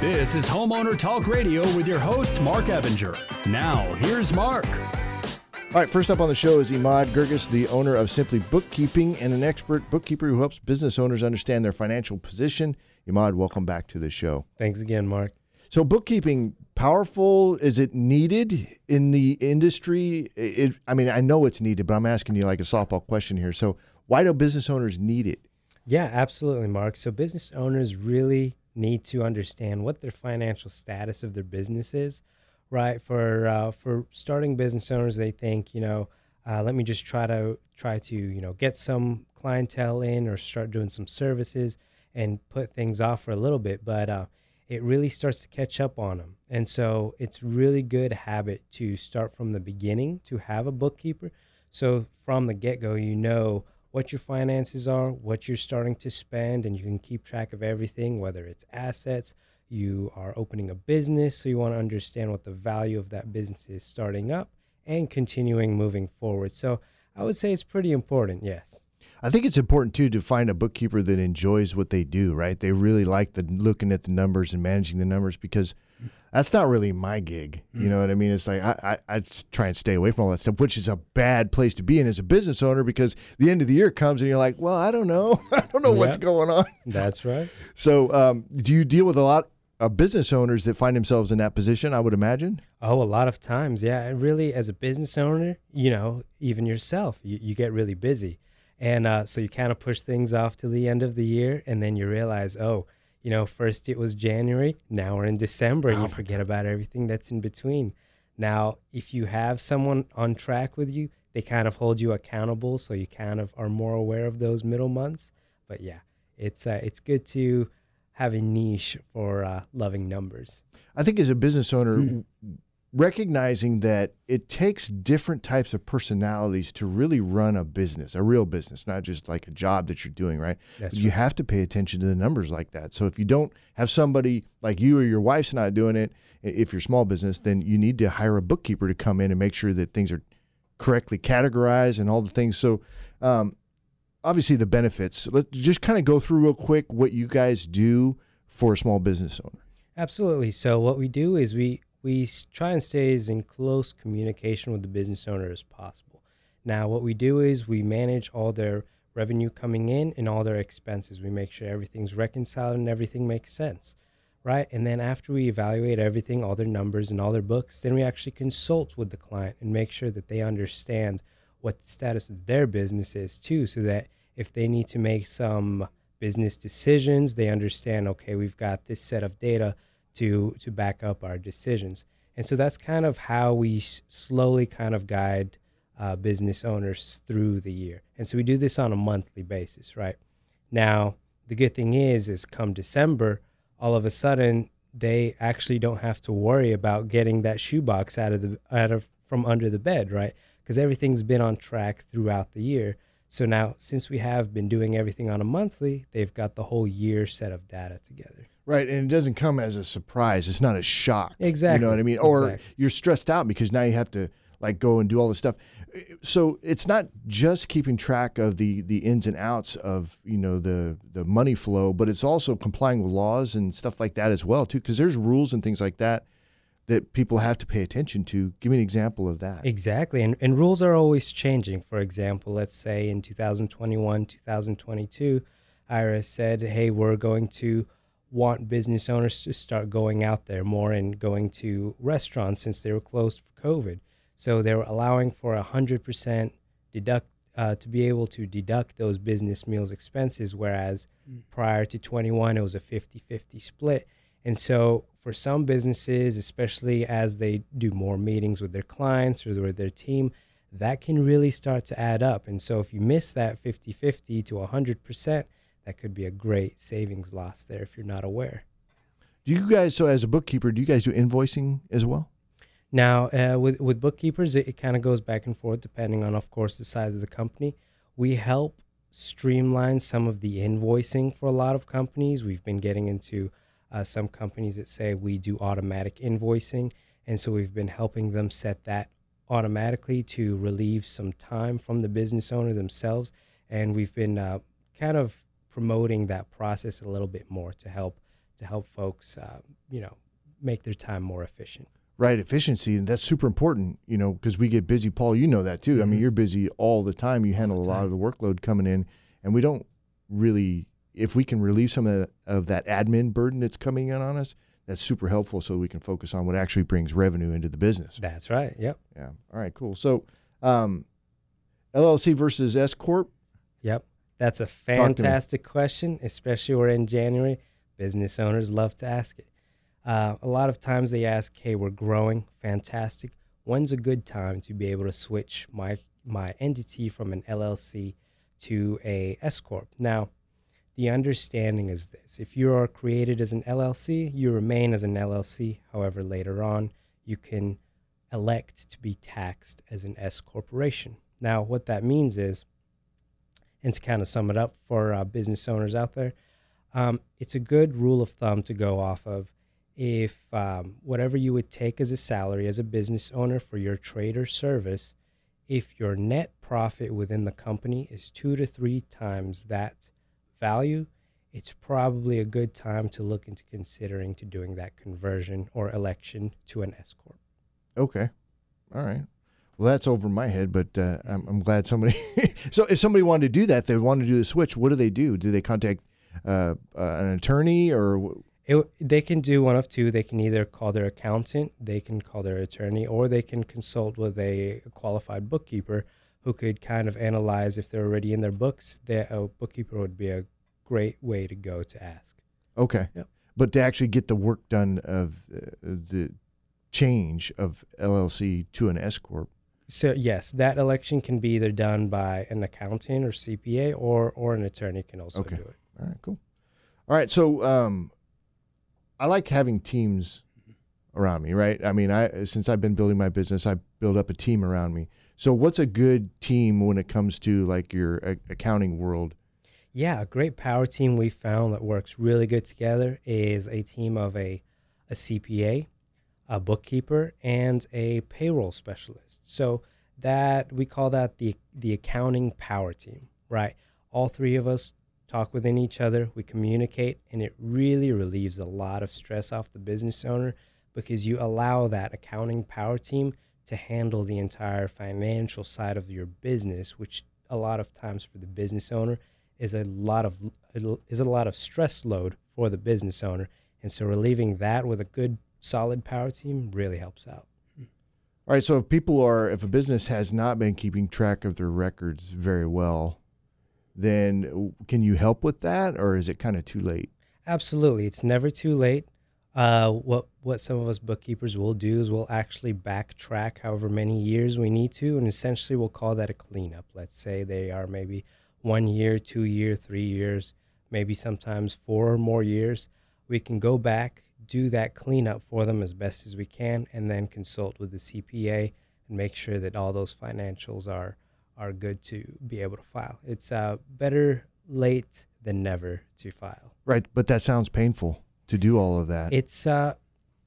This is Homeowner Talk Radio with your host, Marc Evinger. Now, here's Marc. All right, first up on the show is Emad Gurguis, the owner of Simpli Bookkeeping and an expert bookkeeper who helps business owners understand their financial position. Emad, welcome back to the show. Thanks again, Marc. So, bookkeeping, powerful? Is it needed in the industry? It, I mean, I know it's needed, but I'm asking you like a softball question here. So, why do business owners need it? Yeah, absolutely, Marc. So, business owners really need to understand what their financial status of their business is, right? For uh, for starting business owners, they think, you know, uh, let me just try to try to you know get some clientele in or start doing some services and put things off for a little bit, but uh, it really starts to catch up on them. And so it's really good habit to start from the beginning to have a bookkeeper. So from the get go, you know what your finances are, what you're starting to spend, and you can keep track of everything, whether it's assets, you are opening a business, so you want to understand what the value of that business is starting up and continuing moving forward. So I would say it's pretty important, yes. I think it's important too to find a bookkeeper that enjoys what they do, right? They really like the looking at the numbers and managing the numbers because that's not really my gig. You know what I mean? It's like I, I, I try and stay away from all that stuff, which is a bad place to be in as a business owner because the end of the year comes and you're like, well, I don't know. I don't know what's going on. That's right. So, um, do you deal with a lot of business owners that find themselves in that position? I would imagine. Oh, a lot of times, yeah. And really, as a business owner, you know, even yourself, you, you get really busy. And uh, so you kind of push things off to the end of the year, and then you realize, oh, you know, first it was January, now we're in December, and you forget about everything that's in between. Now, if you have someone on track with you, they kind of hold you accountable, so you kind of are more aware of those middle months. But yeah, it's uh, it's good to have a niche for uh, loving numbers. I think as a business owner, recognizing that it takes different types of personalities to really run a business, a real business, not just like a job that you're doing, right? You have to pay attention to the numbers like that. So if you don't have somebody like you or your wife's not doing it, if you're small business, then you need to hire a bookkeeper to come in and make sure that things are correctly categorized and all the things. So um, obviously the benefits. Let's just kind of go through real quick what you guys do for a small business owner. Absolutely. So what we do is we we try and stay as in close communication with the business owner as possible. Now, what we do is we manage all their revenue coming in and all their expenses. We make sure everything's reconciled and everything makes sense, right? And then after we evaluate everything, all their numbers and all their books, then we actually consult with the client and make sure that they understand what the status of their business is too, so that if they need to make some business decisions, they understand, okay, we've got this set of data to to back up our decisions. And so that's kind of how we s- slowly kind of guide uh, business owners through the year. And so we do this on a monthly basis, right? Now, the good thing is, is come December, all of a sudden they actually don't have to worry about getting that shoebox out of the out of from under the bed, right? Because everything's been on track throughout the year. So now, since we have been doing everything on a monthly, they've got the whole year set of data together. Right, and it doesn't come as a surprise. It's not a shock. Exactly. You know what I mean? Or exactly. you're stressed out because now you have to like go and do all this stuff. So it's not just keeping track of the the ins and outs of you know the the money flow, but it's also complying with laws and stuff like that as well too. Because there's rules and things like that that people have to pay attention to. Give me an example of that. Exactly. And, and rules are always changing. For example, let's say in 2021, 2022, IRS said, hey, we're going to want business owners to start going out there more and going to restaurants since they were closed for COVID. So they were allowing for a 100% deduct. Uh, to be able to deduct those business meals expenses, whereas prior to 21, it was a 50 50 split. And so, for some businesses, especially as they do more meetings with their clients or with their team, that can really start to add up. And so, if you miss that 50 50 to 100%, that could be a great savings loss there if you're not aware. Do you guys? So as a bookkeeper, do you guys do invoicing as well? Now, uh, with with bookkeepers, it, it kind of goes back and forth depending on, of course, the size of the company. We help streamline some of the invoicing for a lot of companies. We've been getting into uh, some companies that say we do automatic invoicing, and so we've been helping them set that automatically to relieve some time from the business owner themselves. And we've been uh, kind of promoting that process a little bit more to help to help folks, uh, you know, make their time more efficient. Right, efficiency, and that's super important, you know, because we get busy. Paul, you know that too. I mean, Mhm. you're busy all the time. You handle a lot of the workload coming in, and we don't really, if we can relieve some of, of that admin burden that's coming in on us, that's super helpful so we can focus on what actually brings revenue into the business. That's right. Yep. Yeah. All right, cool. So, um, LLC versus S Corp. Yep. That's a fantastic question, especially we're in January. Business owners love to ask it. Uh, a lot of times they ask, "Hey, we're growing, fantastic. When's a good time to be able to switch my my entity from an LLC to a S corp?" Now, the understanding is this: if you are created as an LLC, you remain as an LLC. However, later on, you can elect to be taxed as an S corporation. Now, what that means is and to kind of sum it up for uh, business owners out there, um, it's a good rule of thumb to go off of. If um, whatever you would take as a salary as a business owner for your trade or service, if your net profit within the company is two to three times that value, it's probably a good time to look into considering to doing that conversion or election to an S corp. Okay. All right. Well, that's over my head, but uh, I'm, I'm glad somebody. so, if somebody wanted to do that, they want to do the switch. What do they do? Do they contact uh, uh, an attorney or? It, they can do one of two. They can either call their accountant, they can call their attorney, or they can consult with a qualified bookkeeper who could kind of analyze if they're already in their books. That a bookkeeper would be a great way to go to ask. Okay. Yep. But to actually get the work done of uh, the change of LLC to an S corp. So yes, that election can be either done by an accountant or CPA, or or an attorney can also Okay. do it. All right. Cool. All right. So, um, I like having teams around me, right? I mean, I since I've been building my business, I build up a team around me. So, what's a good team when it comes to like your a- accounting world? Yeah, a great power team we found that works really good together is a team of a, a CPA, a bookkeeper, and a payroll specialist. So that we call that the the accounting power team, right? All three of us talk within each other, we communicate, and it really relieves a lot of stress off the business owner because you allow that accounting power team to handle the entire financial side of your business, which a lot of times for the business owner is a lot of is a lot of stress load for the business owner, and so relieving that with a good solid power team really helps out. All right. So, if people are, if a business has not been keeping track of their records very well, then can you help with that, or is it kind of too late? Absolutely, it's never too late. Uh, what what some of us bookkeepers will do is we'll actually backtrack however many years we need to, and essentially we'll call that a cleanup. Let's say they are maybe one year, two year, three years, maybe sometimes four or more years. We can go back, do that cleanup for them as best as we can, and then consult with the CPA and make sure that all those financials are are good to be able to file. It's uh, better late than never to file. Right. But that sounds painful to do all of that. It's uh,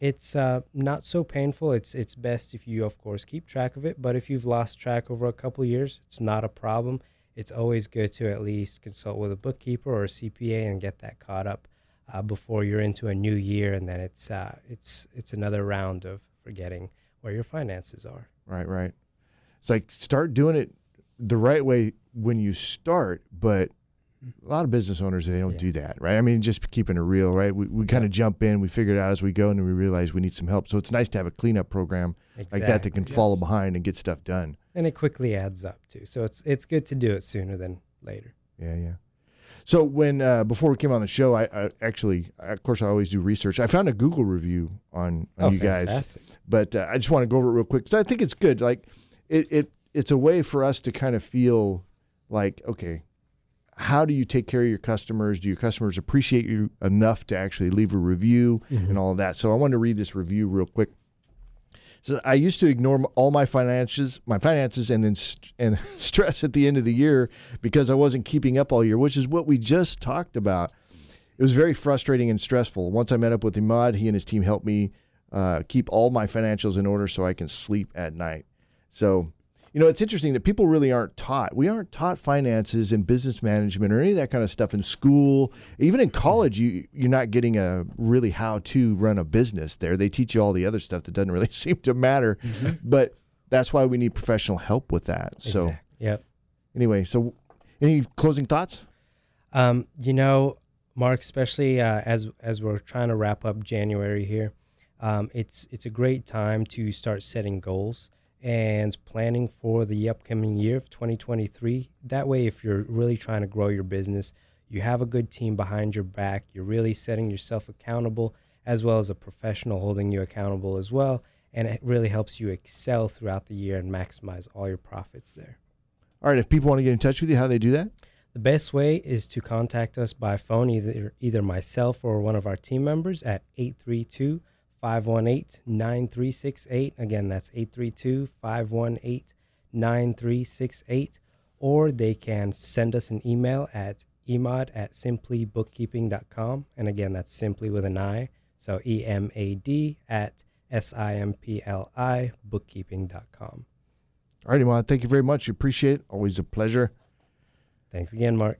it's uh, not so painful. It's it's best if you, of course, keep track of it. But if you've lost track over a couple of years, it's not a problem. It's always good to at least consult with a bookkeeper or a CPA and get that caught up uh, before you're into a new year, and then it's uh, it's it's another round of forgetting where your finances are. Right, right. It's like start doing it the right way when you start, but a lot of business owners they don't Yeah. do that, right? I mean, just keeping it real, right? We, we kind of jump in, we figure it out as we go, and then we realize we need some help. So it's nice to have a cleanup program like that that can Exactly. follow behind and get stuff done. and it quickly adds up too. So it's it's good to do it sooner than later. Yeah, yeah. So when uh, before we came on the show, I, I actually, of course, I always do research. I found a Google review on, on Oh, you guys. fantastic. but uh, I just want to go over it real quick because I think it's good. Like it, it, it's a way for us to kind of feel like, okay, how do you take care of your customers? Do your customers appreciate you enough to actually leave a review and all of that? So I wanted to read this review real quick. So I used to ignore all my finances, my finances, and then st- and stress at the end of the year because I wasn't keeping up all year, which is what we just talked about. It was very frustrating and stressful. Once I met up with Emad, he and his team helped me uh, keep all my financials in order so I can sleep at night. So you know, it's interesting that people really aren't taught. We aren't taught finances and business management or any of that kind of stuff in school. Even in college, you you're not getting a really how to run a business there. They teach you all the other stuff that doesn't really seem to matter. But that's why we need professional help with that. So Exact- Yep. anyway, so any closing thoughts? Um, you know, Marc, especially uh, as as we're trying to wrap up January here, um, it's it's a great time to start setting goals and planning for the upcoming year of 2023. That way, if you're really trying to grow your business, you have a good team behind your back. You're really setting yourself accountable, as well as a professional holding you accountable as well, and it really helps you excel throughout the year and maximize all your profits there. All right, if people want to get in touch with you, how do they do that? The best way is to contact us by phone, either either myself or one of our team members at 832 518 9368. Again, that's 832 518 9368. Or they can send us an email at emad at simplibookkeeping.com. And again, that's simply with an I. So E M A D at S I M P L I bookkeeping.com. All right, Iman, thank you very much. Appreciate it. Always a pleasure. Thanks again, Marc.